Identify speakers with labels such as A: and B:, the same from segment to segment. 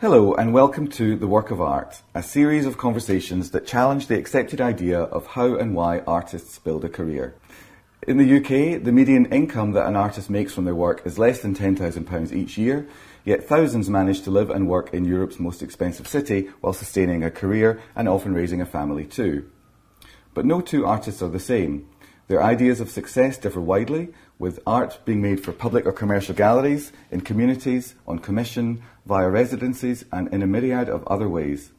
A: Hello, and welcome to The Work of Art, a series of conversations that challenge the accepted idea of how and why artists build a career. In the UK, the median income that an artist makes from their work is less than £10,000 each year, yet thousands manage to live and work in Europe's most expensive city while sustaining a career and often raising a family too. But no two artists are the same. Their ideas of success differ widely, with art being made for public or commercial galleries, in communities, on commission, via residencies, and in a myriad of other ways.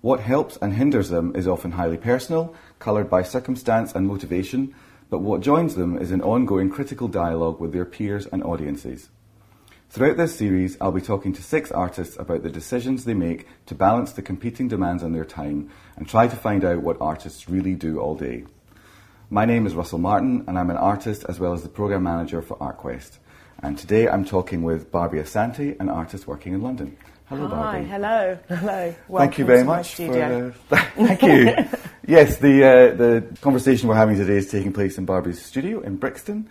A: What helps and hinders them is often highly personal, coloured by circumstance and motivation, but what joins them is an ongoing critical dialogue with their peers and audiences. Throughout this series, I'll be talking to six artists about the decisions they make to balance the competing demands on their time and try to find out what artists really do all day. My name is Russell Martin, and I'm an artist as well as the program manager for ArtQuest. And today I'm talking with Barby Asante, an artist working in London. Hello, Barby.
B: Hi,
A: Barby.
B: hello, hello.
A: Thank you very much. For, uh, thank you. yes, the uh, the conversation we're having today is taking place in Barby's studio in Brixton.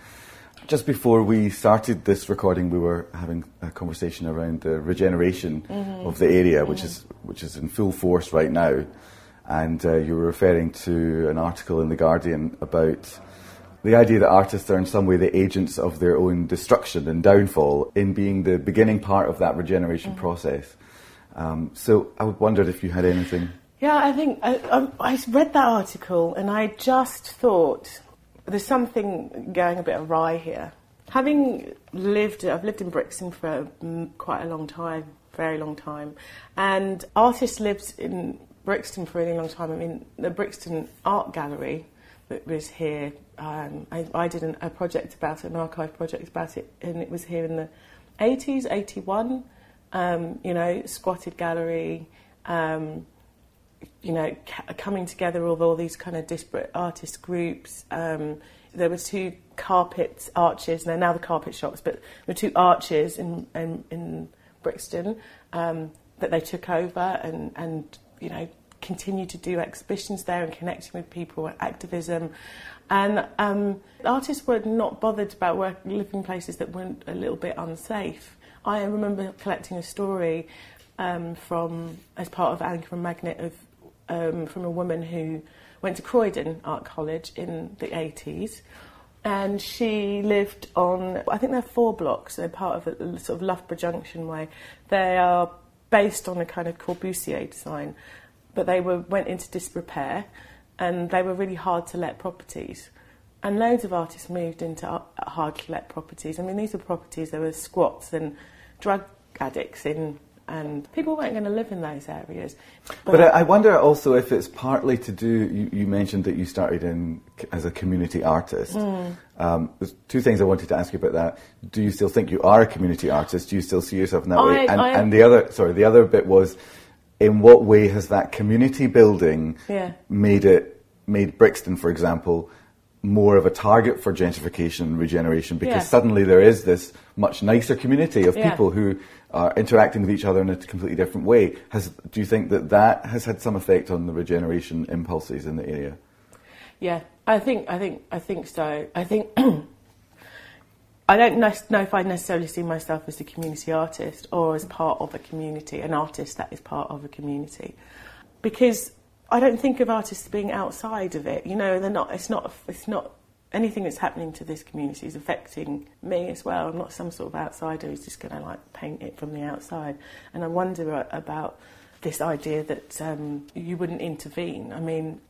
A: Just before we started this recording, we were having a conversation around the regeneration
B: Mm-hmm.
A: of the area, which is which is in full force right now. And uh, you were referring to an article in the Guardian about the idea that artists are in some way the agents of their own destruction and downfall in being the beginning part of that regeneration
B: Mm-hmm.
A: process. Um, so I wondered if you had anything.
B: Yeah, I think I, I, I read that article and I just thought there's something going a bit awry here. Having lived, I've lived in Brixton for mm, quite a long time, very long time, and artists lived in Brixton for a really long time. I mean, the Brixton Art Gallery that was here. Um, I, I did an, a project about it, an archive project about it, and it was here in the 80s, 81. Um, you know, squatted gallery. Um, you know, ca- coming together of all these kind of disparate artist groups. Um, there were two carpet arches, and they're now the carpet shops, but there were two arches in, in, in Brixton um, that they took over and, and, you know, continued to do exhibitions there and connecting with people, activism. And um, artists were not bothered about work, living places that weren't a little bit unsafe. I remember collecting a story um, from, as part of Anchor and Magnet, of um, from a woman who went to Croydon Art College in the 80s. And she lived on, I think they're four blocks, they're part of a sort of Loughborough Junction way. They are based on a kind of Corbusier design, but they were went into disrepair and they were really hard to let properties. And loads of artists moved into hard to let properties. I mean, these were properties, there were squats and drug addicts in, and people weren't going to live in those areas.
A: But I, I wonder also if it's partly to do. You, you mentioned that you started in as a community artist.
B: Hmm.
A: Um, there's two things I wanted to ask you about that. Do you still think you are a community artist? Do you still see yourself in that way? And,
B: I-
A: and the other, sorry, the other bit was, in what way has that community building
B: Yeah.
A: made it made Brixton, for example, more of a target for gentrification and regeneration? Because
B: Yeah.
A: suddenly there is this much nicer community of
B: Yeah.
A: people who are interacting with each other in a completely different way. Has, do you think that that has had some effect on the regeneration impulses in the area?
B: Yeah, I think I think I think so. I think I don't know if I necessarily see myself as a community artist or as part of a community, an artist that is part of a community. Because I don't think of artists as being outside of it. You know, they're not, it's not, it's not anything that's happening to this community is affecting me as well. I'm not some sort of outsider who's just going to like paint it from the outside. And I wonder about this idea that um, you wouldn't intervene. I mean,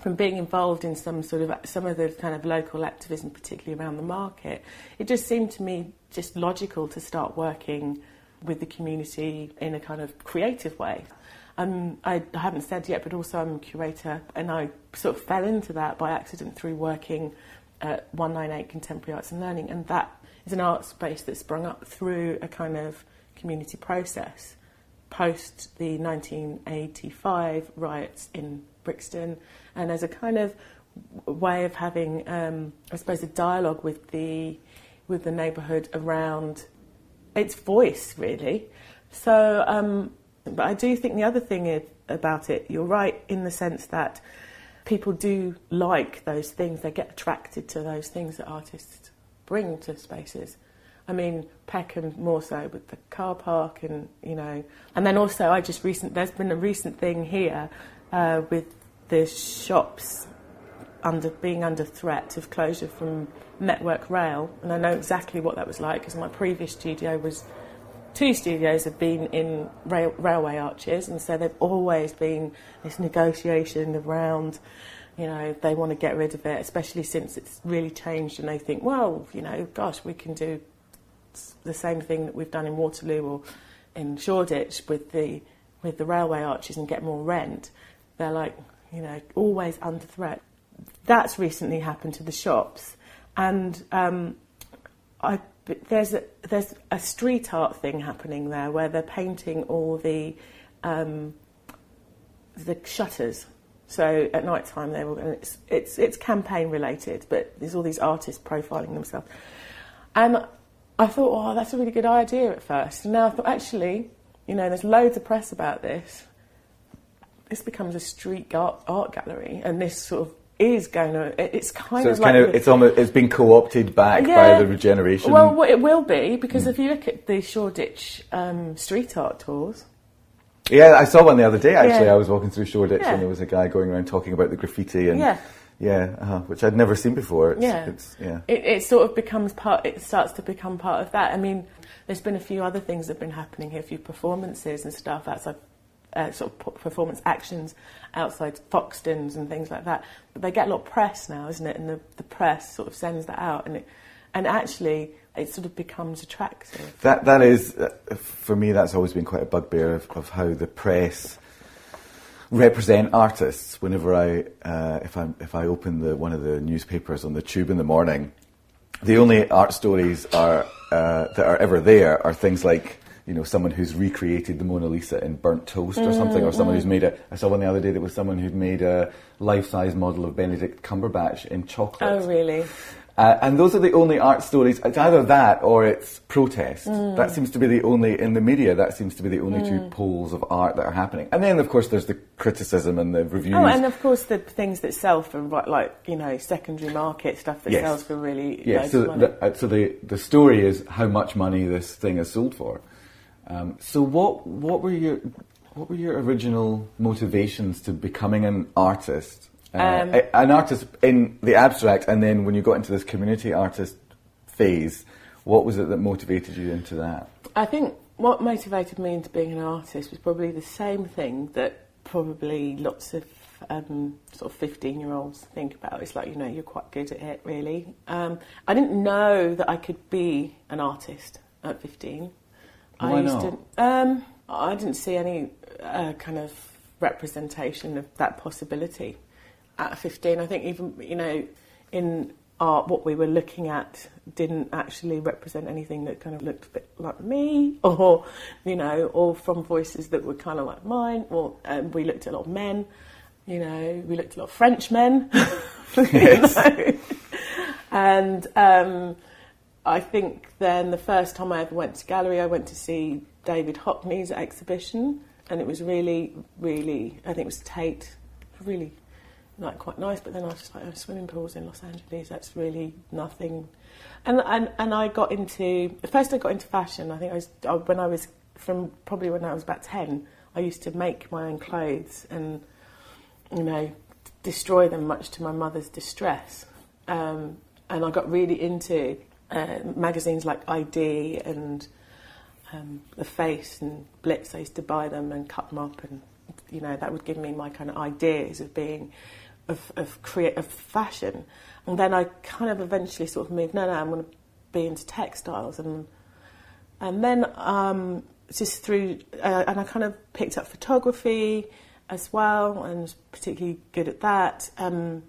B: from being involved in some sort of some of the kind of local activism, particularly around the market, it just seemed to me just logical to start working with the community in a kind of creative way. Um, I haven't said yet, but also I'm a curator, and I sort of fell into that by accident through working at 198 Contemporary Arts and Learning, and that is an art space that sprung up through a kind of community process post the 1985 riots in Brixton, and as a kind of way of having, um, I suppose, a dialogue with the with the neighbourhood around its voice, really. So, um, but I do think the other thing is, about it, you're right in the sense that people do like those things; they get attracted to those things that artists bring to spaces. I mean, Peckham more so with the car park and, you know. And then also, I just recent, there's been a recent thing here uh, with the shops under being under threat of closure from Network Rail. And I know exactly what that was like because my previous studio was two studios have been in rail, railway arches, and so they've always been this negotiation around, you know, they want to get rid of it, especially since it's really changed, and they think, well, you know, gosh, we can do the same thing that we've done in Waterloo or in Shoreditch with the with the railway arches and get more rent. They're like, you know, always under threat. That's recently happened to the shops, and um, I there's a, there's a street art thing happening there where they're painting all the um, the shutters. So at night time they will, and it's, it's it's campaign related, but there's all these artists profiling themselves. And I thought, oh, that's a really good idea at first. And now I thought, actually, you know, there's loads of press about this. This becomes a street art, art gallery, and this sort of is going to. It's kind
A: so
B: of
A: it's
B: like
A: kind of it's almost it's been co-opted back by the regeneration.
B: Well, it will be because mm. if you look at the Shoreditch um, street art tours.
A: Yeah, I saw one the other day. Actually, yeah. I was walking through Shoreditch yeah. and there was a guy going around talking about the graffiti and
B: yeah.
A: Uh-huh, which I'd never seen before. It's,
B: yeah,
A: it's, yeah.
B: It, it, sort of becomes part. It starts to become part of that. I mean, there's been a few other things that have been happening here, a few performances and stuff outside uh, sort of performance actions outside Foxtons and things like that. But they get a lot of press now, isn't it? And the, the press sort of sends that out, and it, and actually it sort of becomes attractive.
A: That that is uh, for me. That's always been quite a bugbear of, of how the press represent artists. Whenever I uh, if I if I open the one of the newspapers on the tube in the morning, the only art stories are uh, that are ever there are things like you know, someone who's recreated the Mona Lisa in burnt toast or something, or someone who's made a. I saw one the other day that was someone who'd made a life-size model of Benedict Cumberbatch in chocolate.
B: Oh, really?
A: Uh, and those are the only art stories. It's either that or it's protest. Mm. That seems to be the only in the media. That seems to be the only mm. two poles of art that are happening. And then, of course, there's the criticism and the reviews.
B: Oh, and of course, the things that sell for like you know secondary market stuff that yes. sells for really
A: yeah. So, the, uh, so the the story is how much money this thing is sold for. Um, so what what were your what were your original motivations to becoming an artist? Uh, um, an artist in the abstract, and then when you got into this community artist phase, what was it that motivated you into that?
B: I think what motivated me into being an artist was probably the same thing that probably lots of um, sort of 15 year olds think about. It's like, you know, you're quite good at it, really. Um, I didn't know that I could be an artist at 15.
A: Why I used not?
B: to. Um, I didn't see any uh, kind of representation of that possibility at 15. I think even you know in art, what we were looking at didn't actually represent anything that kind of looked a bit like me, or you know, or from voices that were kind of like mine. Or um, we looked at a lot of men. You know, we looked at a lot of French men.
A: yes.
B: and um, I think then the first time I ever went to gallery, I went to see David Hockney's exhibition, and it was really, really, I think it was Tate, really like quite nice. But then I was just like, oh, swimming pools in Los Angeles, that's really nothing. And and and I got into first I got into fashion. I think I was when I was from probably when I was about ten. I used to make my own clothes and you know destroy them, much to my mother's distress. Um, and I got really into uh, magazines like ID and um, The Face and Blitz. I used to buy them and cut them up, and you know that would give me my kind of ideas of being of of create of fashion. And then I kind of eventually sort of moved. No, no, I'm going to be into textiles, and and then um, just through uh, and I kind of picked up photography as well, and was particularly good at that. Um,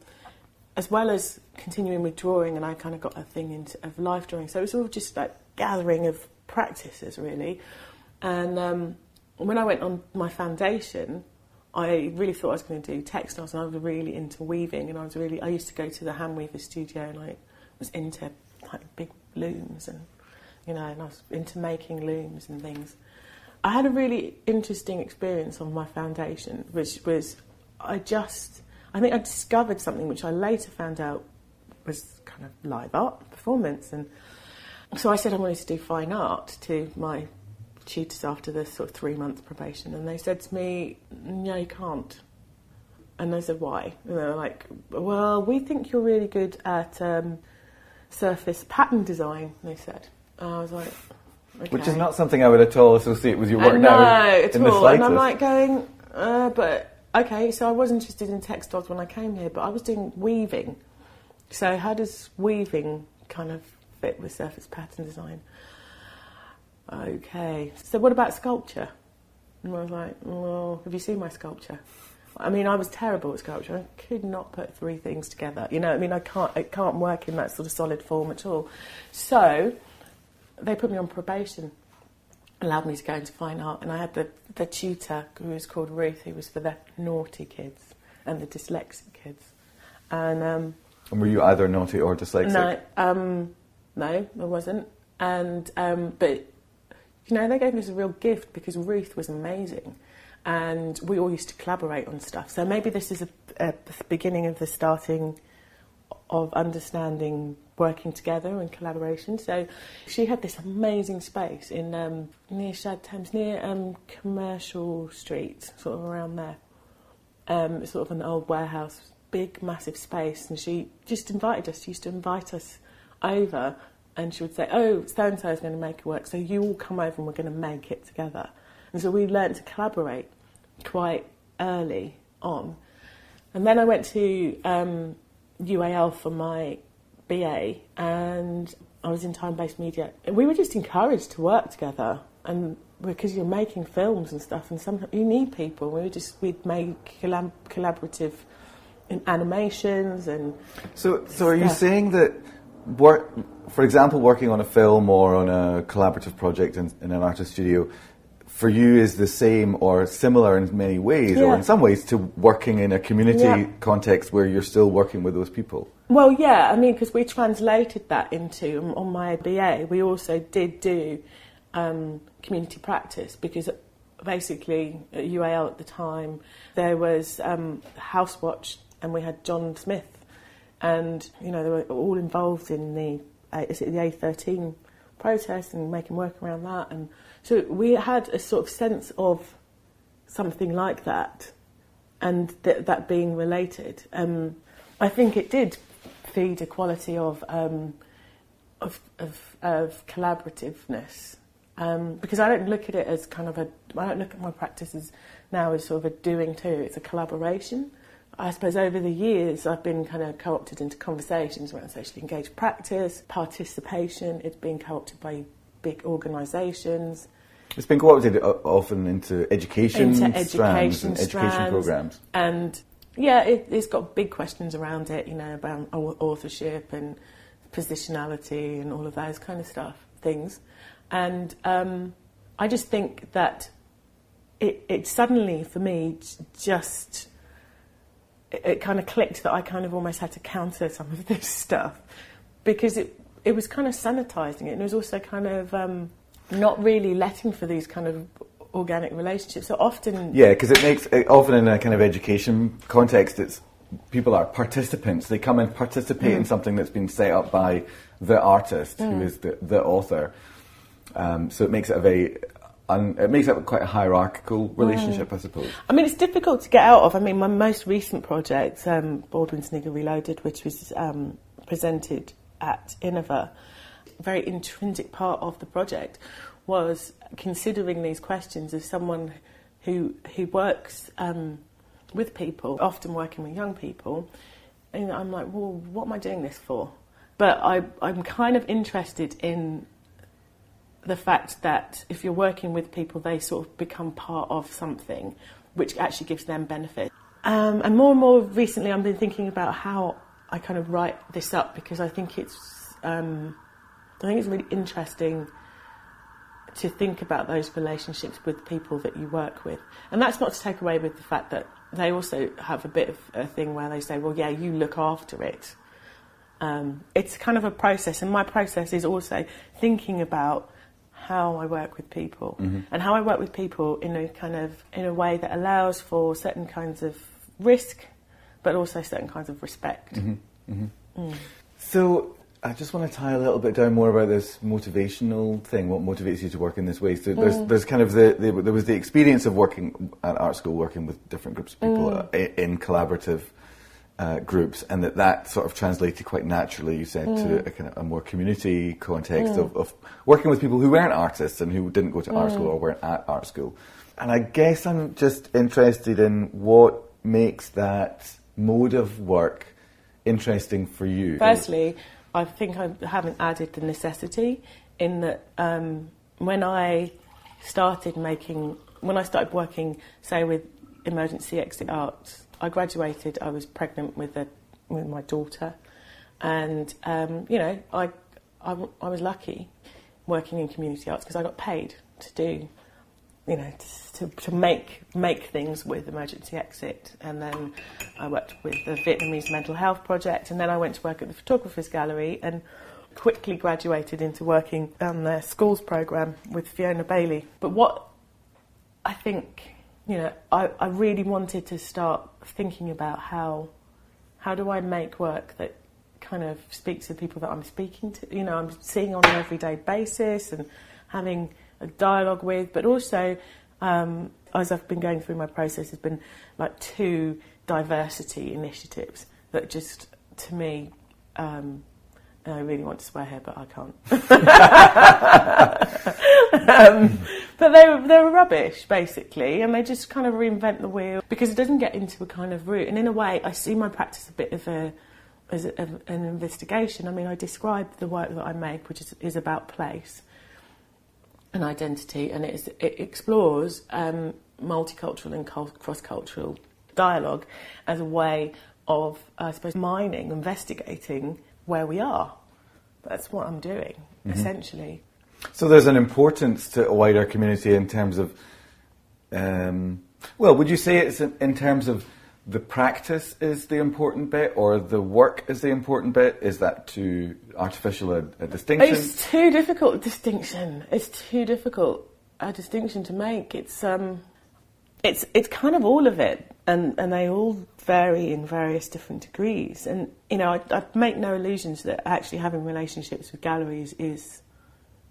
B: as well as continuing with drawing, and I kind of got a thing into of life drawing. So it was all just like gathering of practices, really. And um, when I went on my foundation, I really thought I was going to do textiles, and I was really into weaving. And I was really, I used to go to the hand weaver studio, and I was into like big looms, and you know, and I was into making looms and things. I had a really interesting experience on my foundation, which was I just I think I discovered something which I later found out was kind of live art performance, and so I said I wanted to do fine art to my tutors after this sort of three month probation, and they said to me, "No, you can't." And I said, "Why?" And they were like, "Well, we think you're really good at um, surface pattern design." They said. And I was like, okay.
A: Which is not something I would at all associate with your work
B: no,
A: now.
B: at
A: in
B: all. And I'm like going, uh, but okay, so I was interested in textiles when I came here, but I was doing weaving. So how does weaving kind of fit with surface pattern design? Okay, so what about sculpture? And I was like, well, have you seen my sculpture? I mean, I was terrible at sculpture. I could not put three things together. You know, I mean, I can't, it can't work in that sort of solid form at all. So they put me on probation allowed me to go into fine art, and I had the, the tutor who was called Ruth, who was for the naughty kids and the dyslexic kids. And um,
A: And were you either naughty or dyslexic?
B: no, um, no, I wasn't. And um, but you know, they gave us a real gift because Ruth was amazing, and we all used to collaborate on stuff. So maybe this is a, a beginning of the starting of understanding working together and collaboration. So she had this amazing space in um, near Shad Thames, near um, Commercial Street, sort of around there. Um, sort of an old warehouse, big, massive space, and she just invited us. She used to invite us over, and she would say, "Oh, so and so is going to make it work, so you all come over and we're going to make it together." And so we learned to collaborate quite early on. And then I went to um, UAL for my BA, and I was in time-based media. We were just encouraged to work together, and because you're making films and stuff, and sometimes you need people. We were just we'd make collab- collaborative animations and
A: So, so are you saying that work, for example, working on a film or on a collaborative project in, in an artist studio, for you is the same or similar in many ways, or in some ways, to working in a community
B: Yeah.
A: context where you're still working with those people?
B: Well, yeah, I mean, because we translated that into um, on my BA. We also did do um, community practice because basically at UAL at the time there was um, House Watch and we had John Smith, and you know they were all involved in the uh, is it the A13 protest and making work around that, and so we had a sort of sense of something like that and th- that being related. Um, I think it did feed a quality of um, of, of, of collaborativeness um, because I don't look at it as kind of a I don't look at my practices now as sort of a doing too. It's a collaboration. I suppose over the years I've been kind of co-opted into conversations around socially engaged practice, participation. It's been co-opted by big organisations.
A: It's been co-opted uh, often into education
B: into
A: strands
B: education
A: and education programs.
B: And yeah, it, it's got big questions around it, you know, about authorship and positionality and all of those kind of stuff, things. And um, I just think that it, it suddenly, for me, just it, it kind of clicked that I kind of almost had to counter some of this stuff because it it was kind of sanitizing it, and it was also kind of um, not really letting for these kind of organic relationships. So often,
A: Yeah, because it makes it, often in a kind of education context, it's people are participants. They come and participate
B: Mm.
A: in something that's been set up by the artist who is the, the author. Um, so it makes it a very un, it makes it quite a hierarchical relationship, I suppose.
B: I mean, it's difficult to get out of. I mean, my most recent project, um, Baldwin's Nigger Reloaded, which was um, presented at Iniva, a very intrinsic part of the project was considering these questions as someone who who works um, with people, often working with young people. And I'm like, well, what am I doing this for? But I, I'm kind of interested in the fact that if you're working with people, they sort of become part of something which actually gives them benefit. Um, and more and more recently, I've been thinking about how I kind of write this up because I think it's um, I think it's really interesting to think about those relationships with people that you work with. And that's not to take away with the fact that they also have a bit of a thing where they say, well, yeah, you look after it. Um, it's kind of a process, and my process is also thinking about how I work with people and how I work with people in a kind of in a way that allows for certain kinds of risk, but also certain kinds of respect.
A: So I just want to tie a little bit down more about this motivational thing. What motivates you to work in this way? So there's, mm. there's kind of the, the, there was the experience of working at art school, working with different groups of people mm. in collaborative uh, groups, and that that sort of translated quite naturally. You said mm. to a kind of a more community context of, of, working with people who weren't artists and who didn't go to art school or weren't at art school. And I guess I'm just interested in what makes that mode of work interesting for you.
B: Firstly, I think I haven't added the necessity in that um, when I started making, when I started working, say with emergency exit arts, I graduated. I was pregnant with a with my daughter, and um, you know, I, I I was lucky working in community arts because I got paid to do you know, to, to make make things with Emergency Exit, and then I worked with the Vietnamese Mental Health Project, and then I went to work at the Photographers Gallery, and quickly graduated into working on their schools program with Fiona Bailey. But what I think, you know, I, I really wanted to start thinking about how how do I make work that kind of speaks to people that I'm speaking to, you know, I'm seeing on an everyday basis, and having a dialogue with, but also um, as I've been going through my process, has been like two diversity initiatives that just to me. Um, I really want to swear here, but I can't. um, but they were, they were rubbish, basically, and they just kind of reinvent the wheel because it doesn't get into a kind of route. And in a way, I see my practice a bit of a as a, an investigation. I mean, I describe the work that I make, which is, is about place, and identity, and it, is, it explores um, multicultural and cross-cultural dialogue as a way of, I suppose, mining, investigating where we are. That's what I'm doing, mm-hmm. essentially.
A: So there's an importance to a wider community in terms of, um, well, would you say it's in terms of the practice is the important bit or the work is the important bit? Is that too artificial a, a distinction?
B: It's too difficult a distinction. It's too difficult a distinction to make. It's um, it's it's kind of all of it, and and they all vary in various different degrees. And you know, I, I make no illusions that actually having relationships with galleries is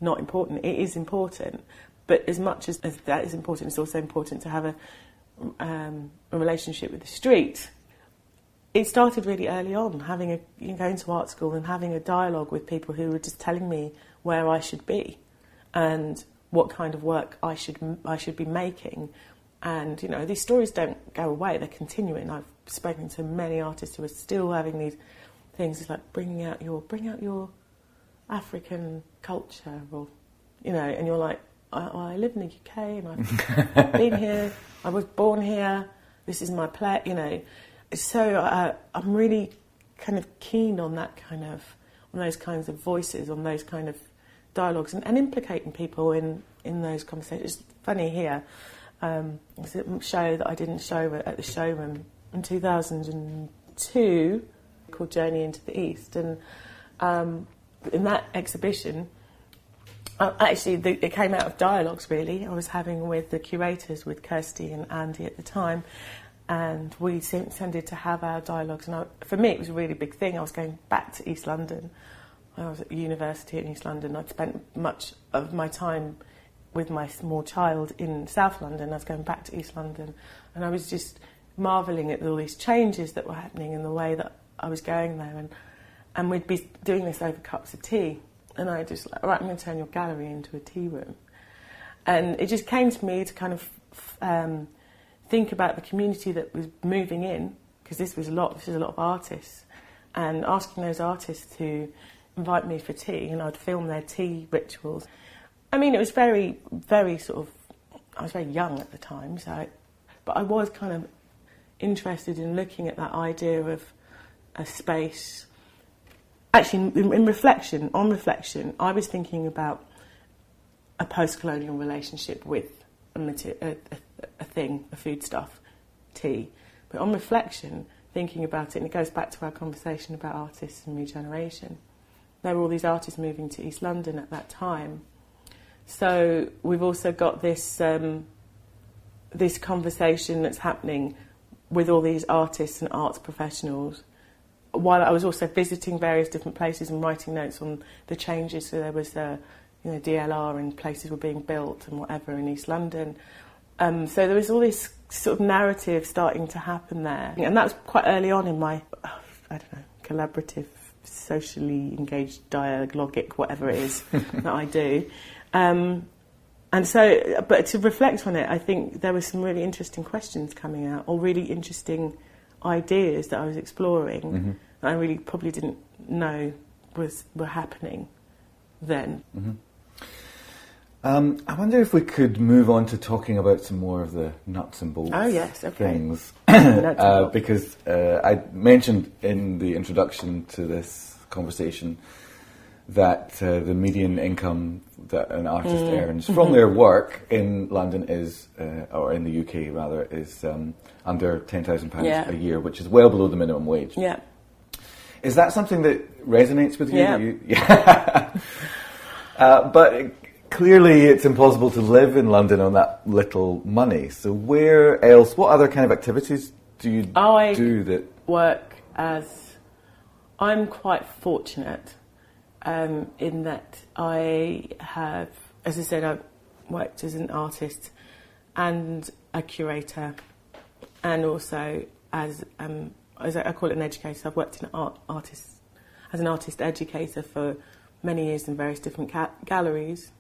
B: not important. It is important, but as much as, as that is important, it's also important to have a um, a relationship with the street, it started really early on, having a you know, going to art school and having a dialogue with people who were just telling me where I should be and what kind of work I should I should be making. And you know, these stories don't go away; they're continuing. I've spoken to many artists who are still having these things. It's like bringing out your bring out your African culture, or you know, and you're like, I, I live in the UK and I've been here. I was born here. This is my place, You know, so uh, I'm really kind of keen on that kind of on those kinds of voices, on those kind of dialogues, and, and implicating people in in those conversations. It's funny here. Um, show that I didn't show at the showroom in 2002 called Journey into the East, and um, in that exhibition uh, actually, the, it came out of dialogues, really. I was having with the curators, with Kirsty and Andy at the time, and we tended to have our dialogues. And I, for me, it was a really big thing. I was going back to East London. I was at university in East London. I'd spent much of my time with my small child in South London. I was going back to East London, and I was just marvelling at all these changes that were happening in the way that I was going there. And, and we'd be doing this over cups of tea and I just like, right, I'm going to turn your gallery into a tea room. And it just came to me to kind of um, think about the community that was moving in, because this was a lot, this is a lot of artists, and asking those artists to invite me for tea, and I'd film their tea rituals. I mean, it was very, very sort of, I was very young at the time, so, but I was kind of interested in looking at that idea of a space actually, in, in reflection, on reflection, I was thinking about a post-colonial relationship with a, a, a, a thing, a foodstuff, tea. But on reflection, thinking about it, and it goes back to our conversation about artists and regeneration. There were all these artists moving to East London at that time. So we've also got this um, this conversation that's happening with all these artists and arts professionals while I was also visiting various different places and writing notes on the changes, so there was a you know DLR and places were being built and whatever in East London. Um, so there was all this sort of narrative starting to happen there, and that was quite early on in my I don't know collaborative, socially engaged, dialogic, whatever it is that I do. Um, and so, but to reflect on it, I think there were some really interesting questions coming out, or really interesting ideas that I was exploring mm-hmm. that I really probably didn't know was were happening then.
A: Mm-hmm. Um, I wonder if we could move on to talking about some more of the nuts and bolts
B: oh, yes, okay.
A: things, uh, because uh, I mentioned in the introduction to this conversation that uh, the median income that an artist mm. earns from mm-hmm. their work in London is, uh, or in the UK rather, is um, under ten thousand pounds yeah. a year, which is well below the minimum wage.
B: Yeah.
A: Is that something that resonates with you?
B: Yeah.
A: You, yeah. uh, but clearly, it's impossible to live in London on that little money. So, where else? What other kind of activities do you
B: I
A: do that
B: work as? I'm quite fortunate um, in that I have, as I said, I've worked as an artist and a curator, and also as, um, as I call it an educator. I've worked in art artist as an artist educator for many years in various different ca- galleries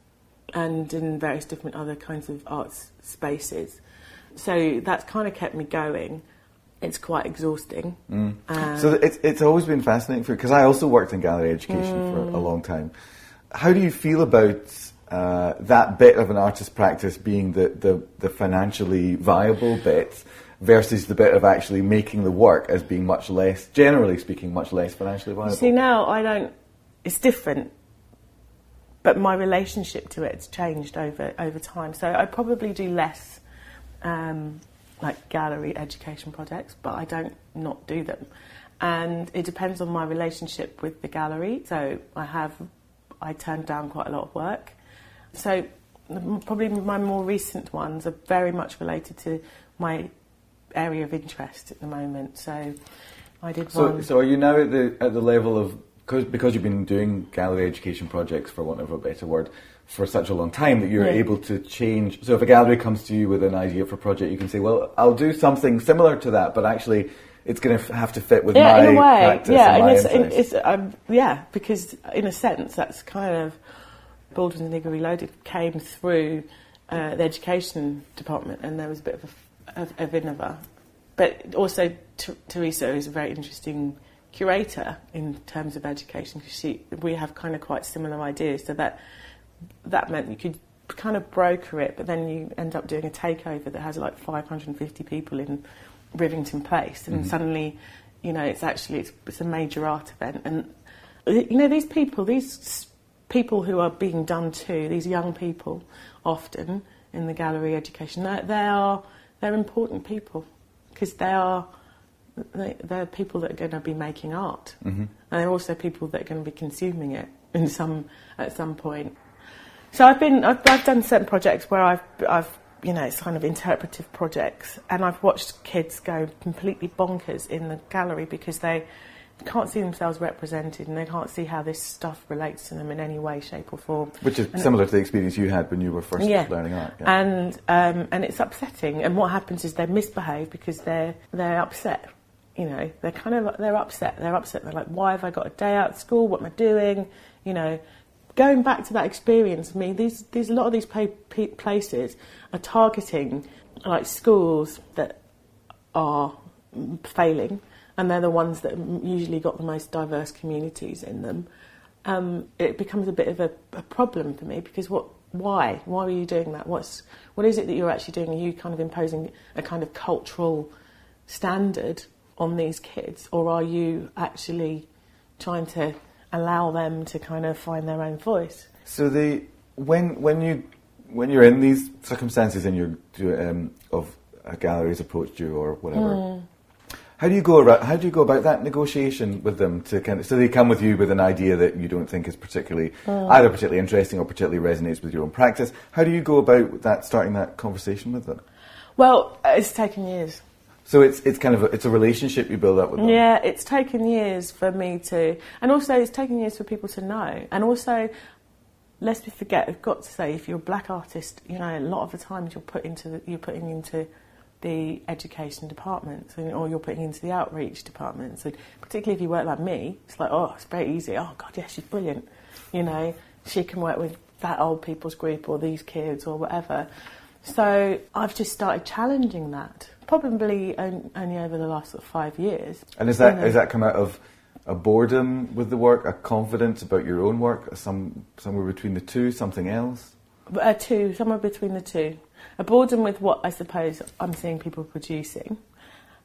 B: and in various different other kinds of arts spaces. So that's kind of kept me going it's quite exhausting.
A: Mm. Um, so it's, it's always been fascinating for because I also worked in gallery education mm. for a mm. long time. How do you feel about uh, that bit of an artist's practice being the, the, the, financially viable bit versus the bit of actually making the work as being much less, generally speaking, much less financially viable?
B: See, now I don't, it's different. But my relationship to it's changed over over time. So I probably do less um, like gallery education projects, but I don't not do them. And it depends on my relationship with the gallery. So I have, I turn down quite a lot of work. So probably my more recent ones are very much related to my area of interest at the moment. So I did
A: so,
B: one.
A: So are you now at the at the level of because because you've been doing gallery education projects for want of a better word for such a long time that you're yeah. able to change. So if a gallery comes to you with an idea for a project, you can say, "Well, I'll do something similar to that, but actually." It's going to have to fit with
B: yeah,
A: my
B: in a way.
A: practice
B: yeah,
A: and,
B: and it's, it's um, yeah, because in a sense, that's kind of Baldwin's Nigger Reloaded came through uh, the education department, and there was a bit of a, of, of Iniva. But also, T- Teresa is a very interesting curator in terms of education because she we have kind of quite similar ideas. So that that meant you could kind of broker it, but then you end up doing a takeover that has like 550 people in Rivington Place, and mm-hmm. suddenly, you know, it's actually it's, it's, a major art event, and you know these people, these people who are being done to, these young people, often in the gallery education, they, they are they're important people because they are they, they're people that are going to be making art, mm-hmm. and they're also people that are going to be consuming it in some at some point. So I've been I've, I've done certain projects where I've I've you know it's kind of interpretive projects, and I've watched kids go completely bonkers in the gallery because they can't see themselves represented and they can't see how this stuff relates to them in any way, shape, or form.
A: Which is
B: and
A: similar to the experience you had when you were first
B: yeah.
A: learning art.
B: Yeah. And um, and it's upsetting. And what happens is they misbehave because they're they're upset. You know, they're kind of they're upset. They're upset. They're like, why have I got a day out of school? What am I doing? You know, going back to that experience, I mean, these, these a lot of these places are targeting like schools that are failing, and they're the ones that usually got the most diverse communities in them. Um, it becomes a bit of a, a, problem for me because what? Why? Why are you doing that? What's what is it that you're actually doing? Are you kind of imposing a kind of cultural standard on these kids, or are you actually trying to allow them to kind of find their own voice.
A: So the when when you when you're in these circumstances and you're um, of a gallery's approached you or whatever, mm. how do you go around, how do you go about that negotiation with them to kind of so they come with you with an idea that you don't think is particularly mm. either particularly interesting or particularly resonates with your own practice? How do you go about that starting that conversation with them?
B: Well, it's taken years.
A: So it's it's kind of a, it's a relationship you build up with them.
B: Yeah, it's taken years for me to, and also it's taken years for people to know. And also, Let's be forget, I've got to say, if you're a black artist, you know, a lot of the times you're put into the, you're putting into the education departments, or you're putting into the outreach departments. And particularly if you work like me, it's like, oh, it's very easy. Oh God, yeah, she's brilliant. You know, she can work with that old people's group or these kids or whatever. So I've just started challenging that probably only over the last sort of five years.
A: And is that you that come out of a boredom with the work, a confidence about your own work, some somewhere between the two, something else?
B: A two, somewhere between the two. A boredom with what I suppose I'm seeing people producing,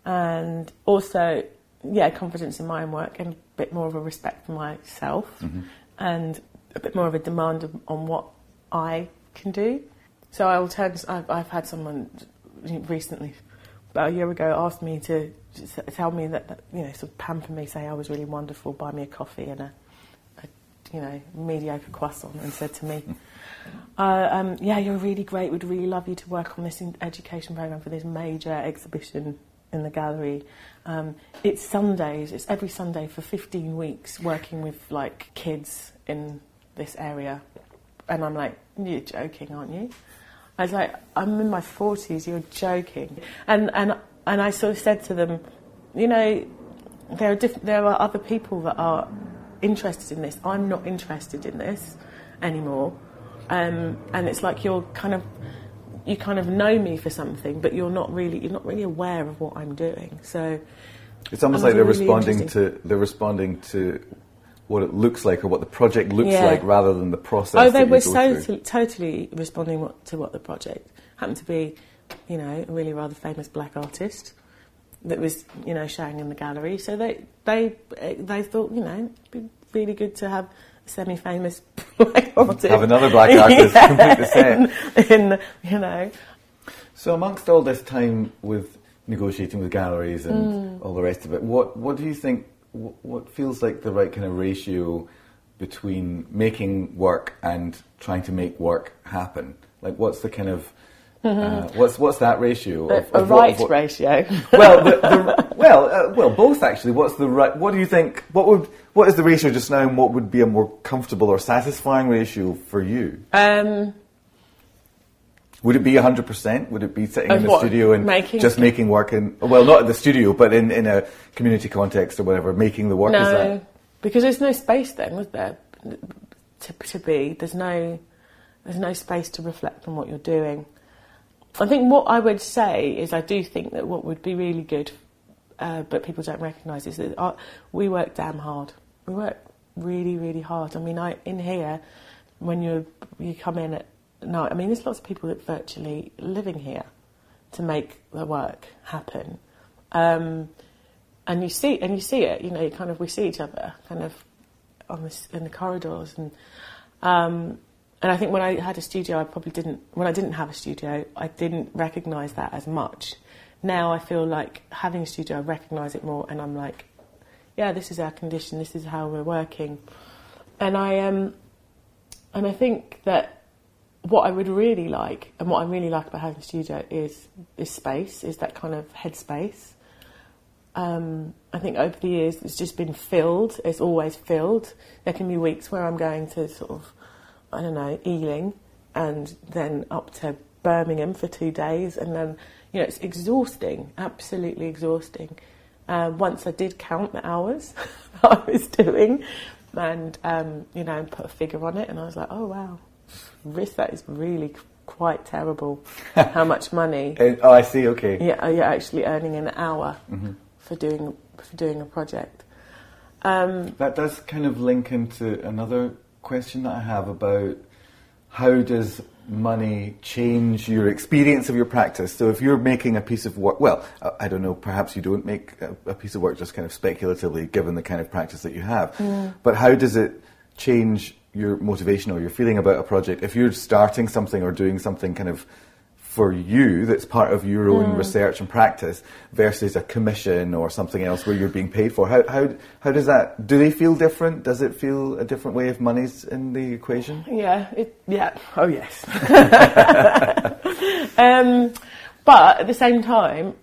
B: and also, yeah, confidence in my own work and a bit more of a respect for myself, mm-hmm. and a bit more of a demand on what I can do. So I'll turn. I've, I've had someone recently about a year ago asked me to tell me that, you know, sort of pamper me, say I was really wonderful, buy me a coffee and a, a you know, mediocre croissant, and said to me, uh, um, "Yeah, you're really great. We'd really love you to work on this education program for this major exhibition in the gallery. Um, it's Sundays. It's every Sunday for 15 weeks, working with like kids in this area." And I'm like, "You're joking, aren't you?" I was like, I'm in my 40s, you're joking. And, and, and I sort of said to them, you know, there are, diff- there are other people that are interested in this. I'm not interested in this anymore. Um, and it's like you're kind of, you kind of know me for something, but you're not really, you're not really aware of what I'm doing. So
A: it's almost like they're really responding to, they're responding to what it looks like or what the project looks yeah. like rather than the process.
B: Oh, they were totally, totally responding what, to what the project happened to be. You know, a really rather famous black artist that was, you know, showing in the gallery. So they they they thought, you know, it'd be really good to have a semi-famous black artist.
A: Have another black artist yeah, complete the set.
B: In, in, you know.
A: So amongst all this time with negotiating with galleries and mm. all the rest of it, what what do you think what feels like the right kind of ratio between making work and trying to make work happen? Like, what's the kind of Mm-hmm. Uh, what's what's that ratio?
B: Of, a, of right what, what, ratio.
A: well, the, the, well, uh, well, both actually. What's the right? What do you think? What would what is the ratio just now, and what would be a more comfortable or satisfying ratio for you? Um, would it be 100%? Would it be sitting in the studio and making just making work in, well, not in the studio, but in, in a community context or whatever, making the work?
B: No, that... because there's no space then, was there, to, to be? There's no, there's no space to reflect on what you're doing. I think what I would say is I do think that what would be really good, uh, but people don't recognise, is that our, we work damn hard. We work really, really hard. I mean, I in here, when you you come in at no, I mean, there's lots of people that virtually living here to make the work happen. Um, and you see, and you see it. You know, you kind of we see each other kind of on this in the corridors, and um, and I think when I had a studio, I probably didn't. When I didn't have a studio, I didn't recognise that as much. Now I feel like having a studio, I recognise it more, and I'm like, yeah, this is our condition. This is how we're working, and I um, and I think that what I would really like, and what I really like about having a studio is is space, is that kind of headspace. Um, I think over the years it's just been filled. It's always filled. There can be weeks where I'm going to sort of, I don't know, Ealing, and then up to Birmingham for two days, and then you know it's exhausting, absolutely exhausting. Uh, once I did count the hours that I was doing, and um, you know, put a figure on it, and I was like, oh wow, risk that is really quite terrible. how much money?
A: oh, I see. Okay.
B: Yeah, you're actually earning an hour mm-hmm. for doing for doing a project.
A: Um, that does kind of link into another question that I have about how does money change your experience of your practice? So if you're making a piece of work, well, I don't know, perhaps you don't make a, a piece of work just kind of speculatively, given the kind of practice that you have. Mm. But how does it change your motivation or your feeling about a project, if you're starting something or doing something kind of for you that's part of your own mm. research and practice versus a commission or something else where you're being paid for, how, how, how does that, do they feel different? Does it feel a different way if money's in the equation?
B: Yeah, it, yeah, oh yes. um, but at the same time,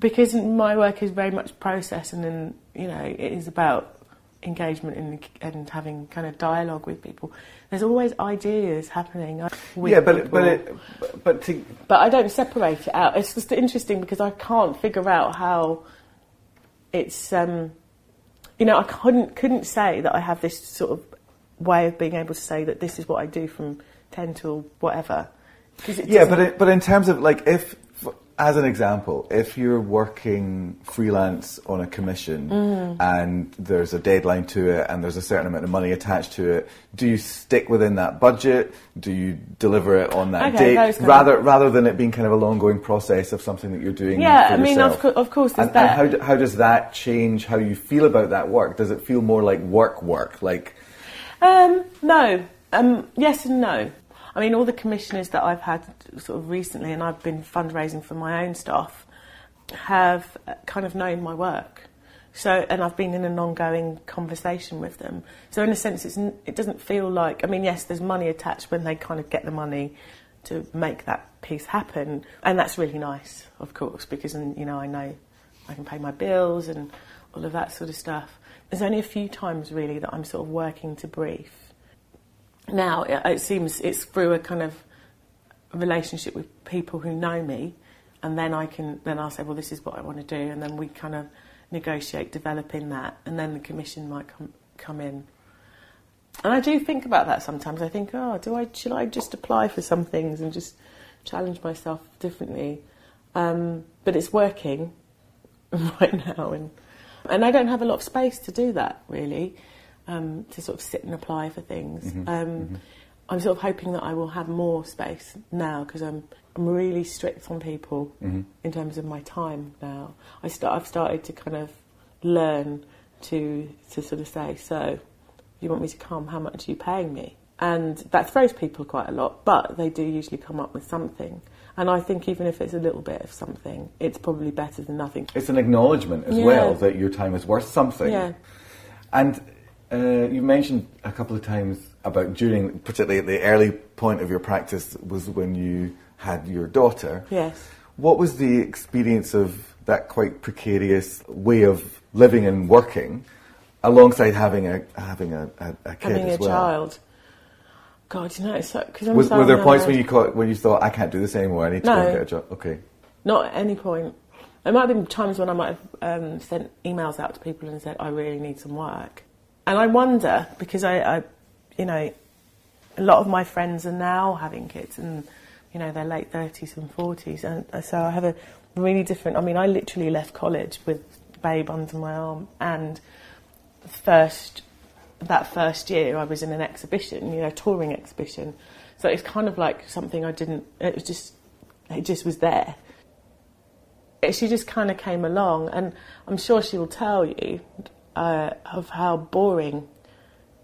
B: because my work is very much process, and then you know it is about engagement and, and having kind of dialogue with people. There's always ideas happening. With
A: yeah, but
B: people.
A: but it, but to,
B: but I don't separate it out. It's just interesting because I can't figure out how it's. Um, you know, I couldn't couldn't say that I have this sort of way of being able to say that this is what I do from ten till whatever.
A: Yeah, but it, but in terms of like if as an example, if you're working freelance on a commission mm. and there's a deadline to it and there's a certain amount of money attached to it, do you stick within that budget? Do you deliver it on that
B: okay,
A: date rather of... rather than it being kind of a long going process of something that you're doing?
B: Yeah, I mean, of, co- of, course,
A: and, and how, do, how does that change how you feel about that work? Does it feel more like work work? Like,
B: um, no, um, yes and no. I mean, all the commissioners that I've had sort of recently, and I've been fundraising for my own stuff, have uh, kind of known my work. So, and I've been in an ongoing conversation with them. So, in a sense, it's, it doesn't feel like. I mean, yes, there's money attached when they kind of get the money to make that piece happen, and that's really nice, of course, because um, you know I know I can pay my bills and all of that sort of stuff. There's only a few times really that I'm sort of working to brief now it, it seems it's through a kind of relationship with people who know me, and then I can then I'll say, well, this is what I want to do, and then we kind of negotiate developing that, and then the commission might come come in. And I do think about that sometimes. I think, oh, do I should I just apply for some things and just challenge myself differently? Um, but it's working right now, and and I don't have a lot of space to do that really um, to sort of sit and apply for things. Mm-hmm. Um, mm-hmm. I'm sort of hoping that I will have more space now because I'm I'm really strict on people mm-hmm. in terms of my time now. I start I've started to kind of learn to to sort of say, so you want me to come? How much are you paying me? And that throws people quite a lot, but they do usually come up with something. And I think even if it's a little bit of something, it's probably better than nothing.
A: It's an acknowledgement as yeah. well that your time is worth something.
B: Yeah.
A: And uh, you mentioned a couple of times about during, particularly at the early point of your practice, was when you had your daughter.
B: Yes.
A: What was the experience of that quite precarious way of living and working, alongside having a having a, a, a kid
B: having
A: as
B: a
A: well?
B: child. God, you know, it's so, cause
A: was, were there points when you caught, when you thought I can't do this anymore? I need to
B: no,
A: go and get a job. Okay.
B: Not at any point. There might have been times when I might have um, sent emails out to people and said I really need some work, and I wonder because I, I, you know, a lot of my friends are now having kids and, you know, they're late 30s and 40s. And uh, so I have a really different, I mean, I literally left college with babe under my arm and first, that first year I was in an exhibition, you know, touring exhibition. So it's kind of like something I didn't, it was just, it just was there. She just kind of came along and I'm sure she will tell you uh, of how boring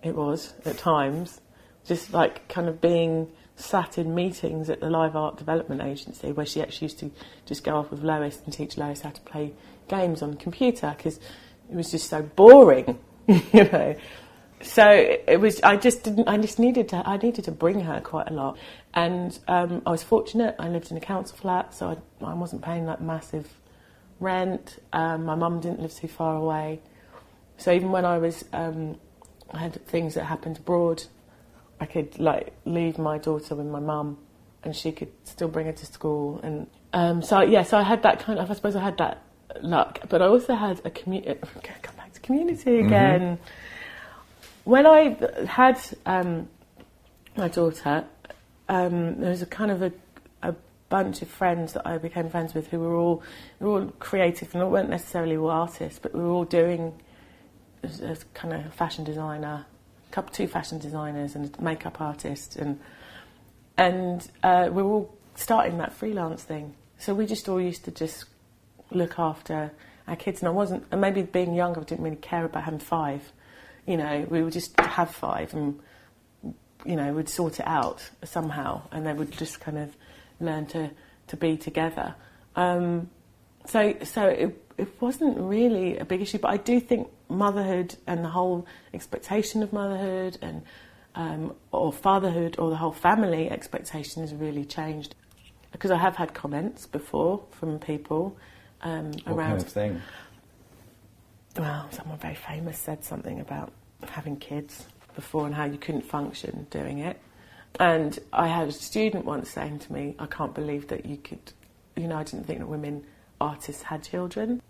B: it was at times, just like kind of being sat in meetings at the Live Art Development Agency where she actually used to just go off with Lois and teach Lois how to play games on the computer because it was just so boring, you know. So it was. I just didn't. I just needed to. I needed to bring her quite a lot, and um, I was fortunate. I lived in a council flat, so I, I wasn't paying like massive rent. Um, my mum didn't live too far away. So even when I was, um, I had things that happened abroad, I could like leave my daughter with my mum, and she could still bring her to school. And um, so yeah, so I had that kind of. I suppose I had that luck, but I also had a community. Come back to community mm-hmm. again. Mm-hmm. When I had um, my daughter, um, there was a kind of a, a bunch of friends that I became friends with who were all were all creative and weren't necessarily all artists, but we were all doing as, kind of fashion designer, couple two fashion designers and a makeup artist, and and uh, we were all starting that freelance thing. So we just all used to just look after our kids, and I wasn't, and maybe being younger, I didn't really care about having five. You know, we would just have five, and you know, we'd sort it out somehow, and they would just kind of learn to to be together. Um, so so it, it wasn't really a big issue, but I do think motherhood and the whole expectation of motherhood and um, or fatherhood or the whole family expectation has really changed. Because I have had comments before from people um,
A: What
B: around.
A: kind of thing?
B: Well, someone very famous said something about having kids before and how you couldn't function doing it. And I had a student once saying to me, I can't believe that you could, you know, I didn't think that women artists had children.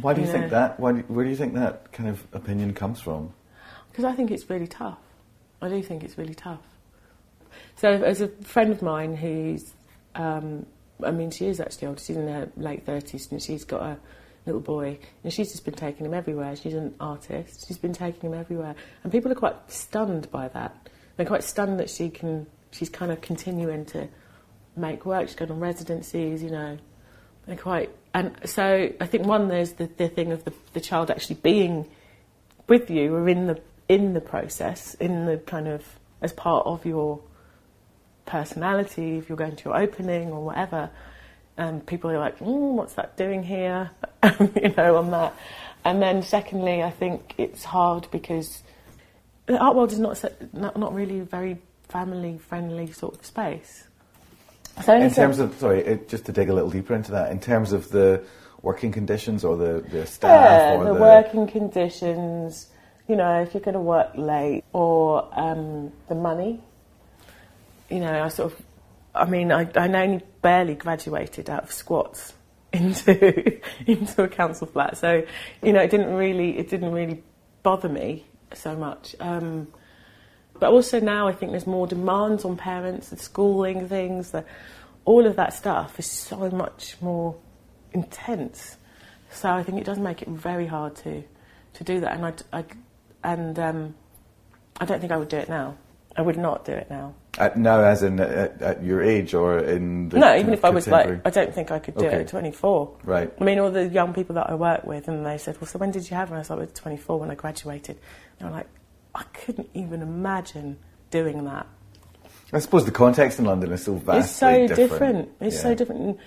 A: Why do you
B: Yeah.
A: think that? Why do, where do you think that kind of opinion comes from?
B: Because I think it's really tough. I do think it's really tough. So, as a friend of mine who's, um, I mean, she is actually older, she's in her late 30s and she's got a little boy, and she's just been taking him everywhere. She's an artist, she's been taking him everywhere. And people are quite stunned by that. They're quite stunned that she can, she's kind of continuing to make work, she's going on residencies, you know. They're quite, and so I think one, there's the, the thing of the, the child actually being with you or in the in the process, in the kind of as part of your personality, if you're going to your opening or whatever, um, people are like, mm, "What's that doing here?" you know, on that. And then, secondly, I think it's hard because the art world is not not, not really very family friendly sort of space. So
A: In terms of, sorry, it, just to dig a little deeper into that, in terms of the working conditions or the, the staff
B: yeah, the,
A: the,
B: working conditions. You know, if you're going to work late, or um, the money. You know, I sort of. I mean, I, I only barely graduated out of squats into into a council flat, so you know, it didn't really it didn't really bother me so much. Um, but also now I think there's more demands on parents, the schooling things, the, all of that stuff is so much more intense. So I think it does make it very hard to, to do that. And I, I and um, I don't think I would do it now. I would not do it now.
A: Uh, at, now, as in at, at your age or in the
B: no, even if I was like, I don't think I could do
A: Okay.
B: it at 24.
A: Right.
B: I mean, all the young people that I work with, and they said, "Well, so when did you have?" And I was like, "I was 24 when I graduated." They were like, "I couldn't even imagine doing that."
A: I suppose the context in London is so vastly
B: It's so
A: different.
B: different. It's
A: Yeah.
B: so different. And,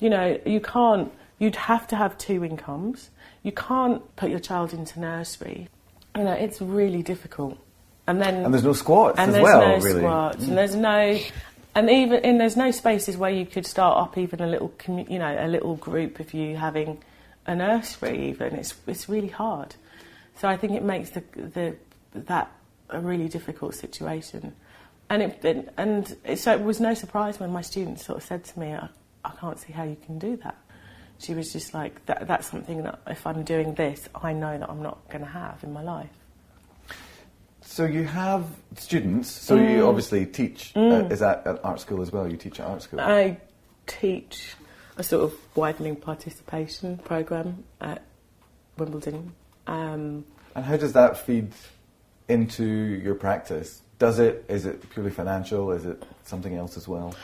B: You know, you can't. You'd have to have two incomes. You can't put your child into nursery. You know, it's really difficult. And then
A: And there's no squats
B: and
A: as
B: there's
A: well,
B: no
A: really.
B: squats, and mm. there's no, and even and there's no spaces where you could start up even a little, commu- you know, a little group of you having a nursery. Even it's it's really hard. So I think it makes the the that a really difficult situation, and it and- it, so it was no surprise when my students sort of said to me, I, I can't see how you can do that. She was just like, that, that's something that if I'm doing this, I know that I'm not going to have in my life.
A: So you have students. So
B: Mm.
A: you obviously teach. Uh, is that at art school as well? You teach at art school.
B: I teach a sort of widening participation program at Wimbledon. Um,
A: and how does that feed into your practice? Does it? Is it purely financial? Is it something else as well?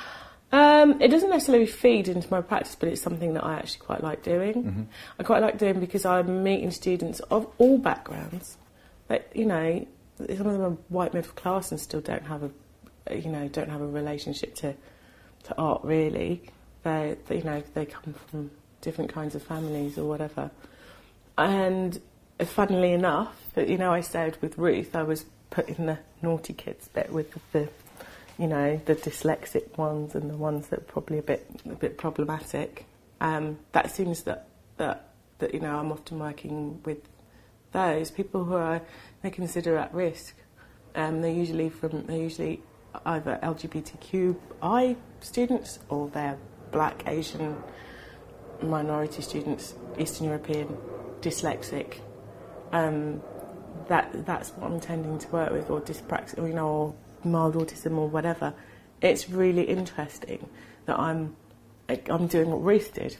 B: um, it doesn't necessarily feed into my practice, but it's something that I actually quite like doing. I quite like doing because I'm meeting students of all backgrounds. But you know, some of them are white middle class and still don't have a, you know, don't have a relationship to to art really. They, they you know, they come from different kinds of families or whatever. And funnily enough, you know, I stayed with Ruth. I was put in the naughty kids bit with the, you know, the dyslexic ones and the ones that are probably a bit a bit problematic. Um, that seems that that that you know I'm often working with those people who are they consider at risk. Um, they're usually from they're usually either LGBTQI students or they're Black, Asian, minority students, Eastern European, dyslexic. Um, that that's what I'm tending to work with, or dyspraxia, you know, or mild autism, or whatever. It's really interesting that I'm I'm doing what Ruth did,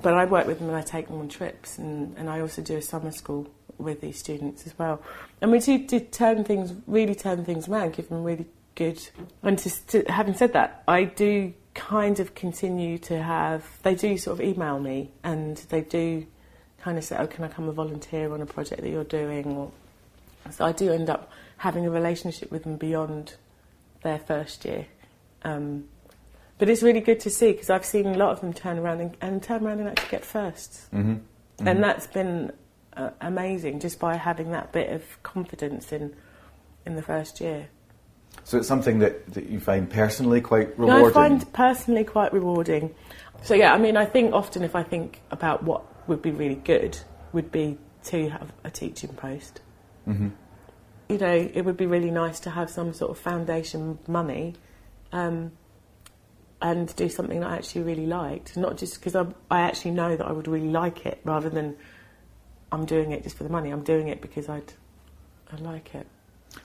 B: but I work with them and I take them on trips, and, and I also do a summer school with these students as well. And we do, do turn things, really turn things around, give them really good. And to, to, having said that, I do kind of continue to have, they do sort of email me and they do kind of say, oh, can I come and volunteer on a project that you're doing? Or, so I do end up having a relationship with them beyond their first year. Um, but it's really good to see because I've seen a lot of them turn around and, and turn around and actually get 1st
A: Mm-hmm.
B: and that's been uh, amazing just by having that bit of confidence in in the first year.
A: So it's something that, that you find personally quite
B: No,
A: rewarding.
B: I find personally quite rewarding. So yeah, I mean, I think often if I think about what would be really good, would be to have a teaching post.
A: hmm
B: You know, it would be really nice to have some sort of foundation money, um, and do something that I actually really liked. Not just because I, I actually know that I would really like it, rather than I'm doing it just for the money. I'm doing it because I'd I like it.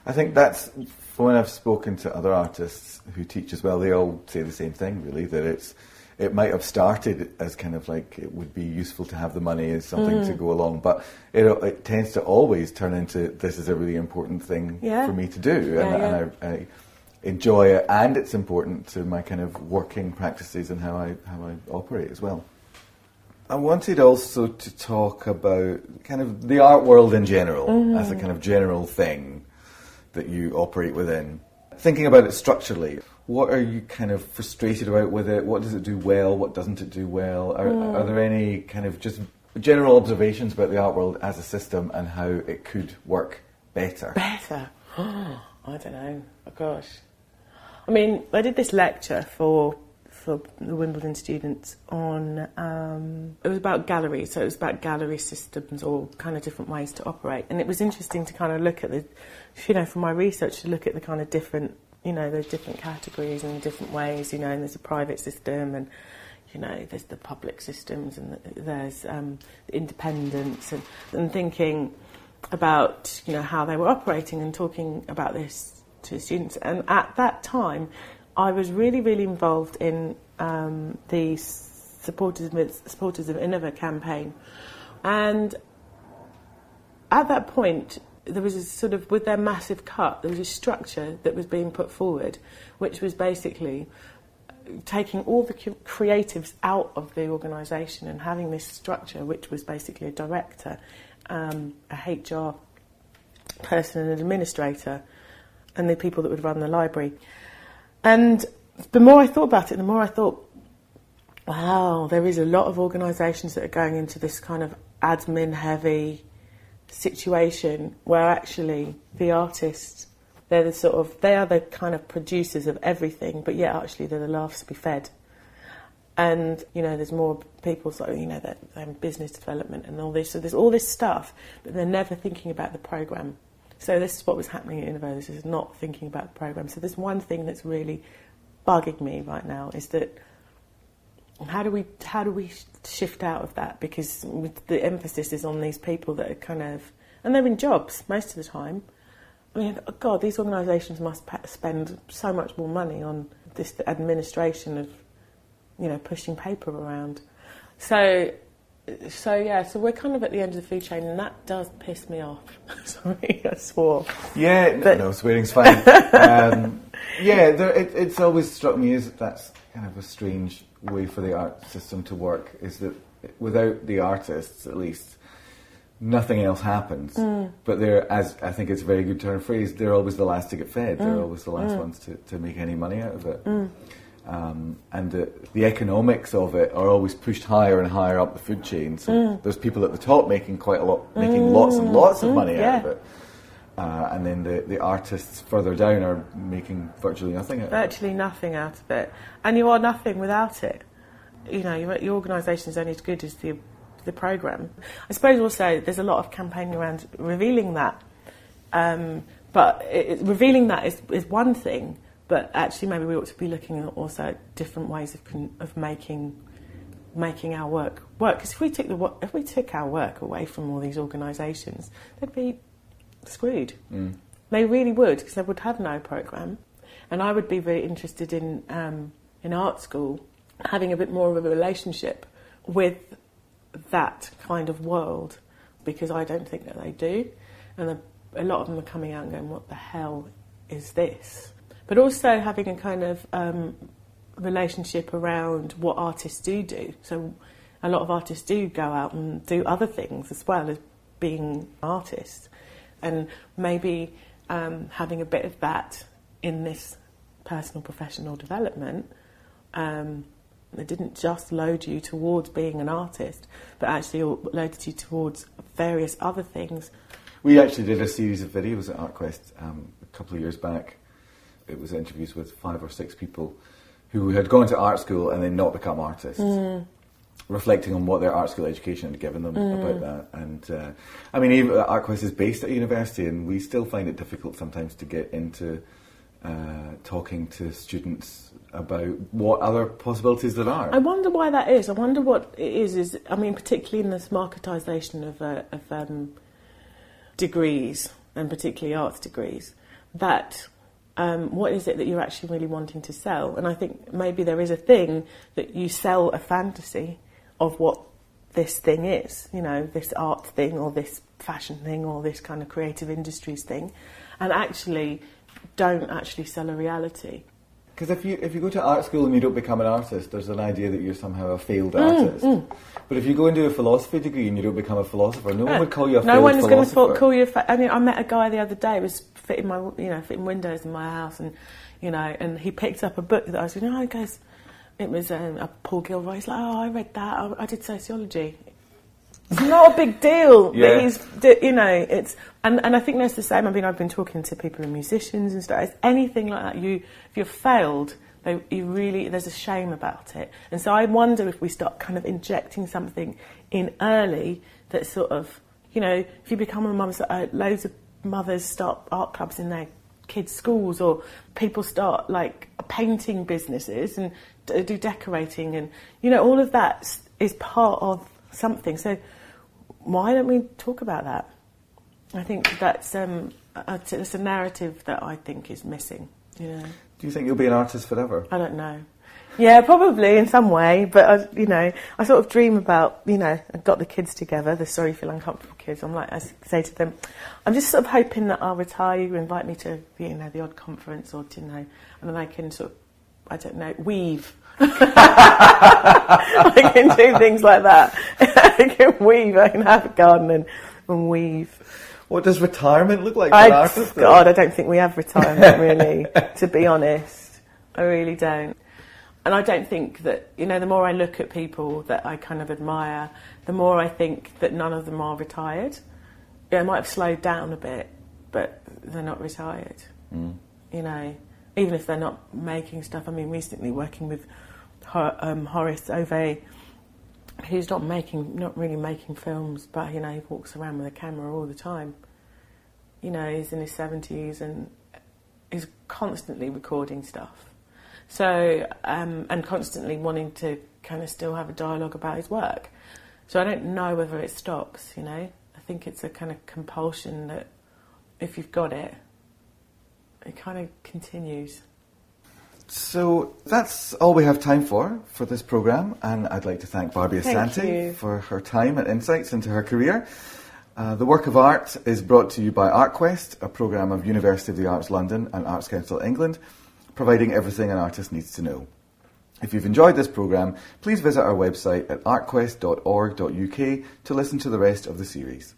A: I think that's when I've spoken to other artists who teach as well. They all say the same thing, really. That it's it might have started as kind of like it would be useful to have the money as something
B: Mm.
A: to go along, but it it tends to always turn into this is a really important thing
B: Yeah.
A: for me to do, and,
B: Yeah, yeah.
A: and I, I enjoy it, and it's important to my kind of working practices and how I how I operate as well. I wanted also to talk about kind of the art world in general
B: Mm-hmm.
A: as a kind of general thing that you operate within. Thinking about it structurally, what are you kind of frustrated about with it? What does it do well? What doesn't it do well? Are,
B: Mm.
A: are there any kind of just general observations about the art world as a system and how it could work better?
B: Better. I don't know. Oh, gosh. I mean, I did this lecture for for the Wimbledon students on. Um, it was about galleries, so it was about gallery systems or kind of different ways to operate. And it was interesting to kind of look at the, you know, from my research to look at the kind of different, you know, the different categories and different ways. You know, and there's a private system and. You know, there's the public systems and there's um, independence, and, and thinking about you know how they were operating and talking about this to students. And at that time, I was really, really involved in um, the supporters of, supporters of Iniva campaign, and at that point. There was a sort of, with their massive cut, there was a structure that was being put forward, which was basically taking all the creatives out of the organisation and having this structure, which was basically a director, um, a HR person, and an administrator, and the people that would run the library. And the more I thought about it, the more I thought, wow, there is a lot of organisations that are going into this kind of admin heavy situation where actually the artists they're the sort of they are the kind of producers of everything, but yet actually they're the last to be fed. And you know, there's more people, so you know, that um, business development and all this. So there's all this stuff, but they're never thinking about the program. So this is what was happening at Iniva. This is not thinking about the program. So there's one thing that's really bugging me right now is that how do we how do we shift out of that? Because with the emphasis is on these people that are kind of and they're in jobs most of the time. I mean, God, these organisations must spend so much more money on this administration of, you know, pushing paper around. So, so yeah, so we're kind of at the end of the food chain, and that does piss me off. Sorry, I swore.
A: Yeah,
B: But-
A: no, swearing's fine. um, yeah, there, it, it's always struck me as that's kind of a strange way for the art system to work. Is that without the artists, at least, nothing else happens. Mm. But they're, as I think it's a very good turn of phrase, they're always the last to get fed. They're mm. always the last mm. ones to, to make any money out of it. Um, and the, the economics of it are always pushed higher and higher up the food chain. So there's people at the top making quite a lot, making lots and lots of money out of it. Uh, and then the, the artists further down are making virtually nothing out of it.
B: Virtually nothing out of it, and you are nothing without it. You know, your, your organisation is only as good as the the program. I suppose also there's a lot of campaigning around revealing that, um, but it, it- revealing that is, is one thing. But actually, maybe we ought to be looking also at different ways of con- of making making our work work. Because if we took the if we took our work away from all these organisations, they'd be screwed.
A: Mm.
B: They really would, because they would have no program. And I would be very interested in um, in art school having a bit more of a relationship with that kind of world, because I don't think that they do, and a, a lot of them are coming out and going, "What the hell is this?" But also having a kind of um, relationship around what artists do do. So a lot of artists do go out and do other things as well as being artists, and maybe um, having a bit of that in this personal professional development. Um, it didn't just load you towards being an artist, but actually loaded you towards various other things.
A: We actually did a series of videos at ArtQuest um, a couple of years back. It was interviews with five or six people who had gone to art school and then not become artists.
B: Mm.
A: Reflecting on what their art school education had given them about that, and uh, I mean, even, ArtQuest is based at university, and we still find it difficult sometimes to get into uh, talking to students about what other possibilities there are.
B: I wonder why that is. I wonder what it is. Is I mean, particularly in this marketisation of, uh, of um, degrees and particularly arts degrees, that um, what is it that you're actually really wanting to sell? And I think maybe there is a thing that you sell a fantasy of what this thing is. You know, this art thing or this fashion thing or this kind of creative industries thing, and actually don't actually sell a reality.
A: Because if you if you go to art school and you don't become an artist, there's an idea that you're somehow a failed
B: Mm,
A: artist. But if you go and do a philosophy degree and you don't become a philosopher, no one would call you a
B: philosopher.
A: no
B: one's going to call you. A fa- I mean, I met a guy the other day. who Was fitting my you know fitting windows in my house, and you know, and he picked up a book that I was reading. Oh, he goes, it was um, a Paul Gilroy. He's like, oh, I read that. I, I did sociology. It's not a big deal
A: Yeah.
B: that he's, you know, it's, and, and I think that's the same. I mean, I've been talking to people and musicians and stuff. It's anything like that. You, if you've failed, they, you really, there's a shame about it. And so I wonder if we start kind of injecting something in early that sort of, you know, if you become a mum, so, uh, loads of mothers start art clubs in their kids' schools or people start like painting businesses and do decorating and, you know, all of that is part of something. So why don't we talk about that? I think that's um, a, it's a narrative that I think is missing. Yeah,
A: Do you think you'll be an artist forever?
B: I don't know. Yeah, probably in some way, but I, you know, I sort of dream about, you know, I got the kids together, the sorry feel uncomfortable kids. I'm like, I say to them, I'm just sort of hoping that I'll retire. You invite me to, you know, the odd conference or to, you know, and then I can sort of, I don't know, weave. I can do things like that. I can weave. I can have a garden and, and weave.
A: What does retirement look like for
B: I? God, I don't think we have retirement really, to be honest. I really don't. And I don't think that, you know, the more I look at people that I kind of admire, the more I think that none of them are retired. Yeah, they might have slowed down a bit, but they're not retired.
A: Mm.
B: You know, even if they're not making stuff. I mean, recently working with um, Horace Ove, who's not making, not really making films, but you know, he walks around with a camera all the time. You know, he's in his seventies and is constantly recording stuff. So, um, and constantly wanting to kind of still have a dialogue about his work. So I don't know whether it stops. You know, I think it's a kind of compulsion that if you've got it, it kind of continues.
A: So that's all we have time for for this program, and I'd like to thank
B: Barby
A: Asante for her time and insights into her career. Uh, the work of art is brought to you by ArtQuest, a programme of University of the Arts London and Arts Council England, providing everything an artist needs to know. If you've enjoyed this programme, please visit our website at artquest.org.uk to listen to the rest of the series.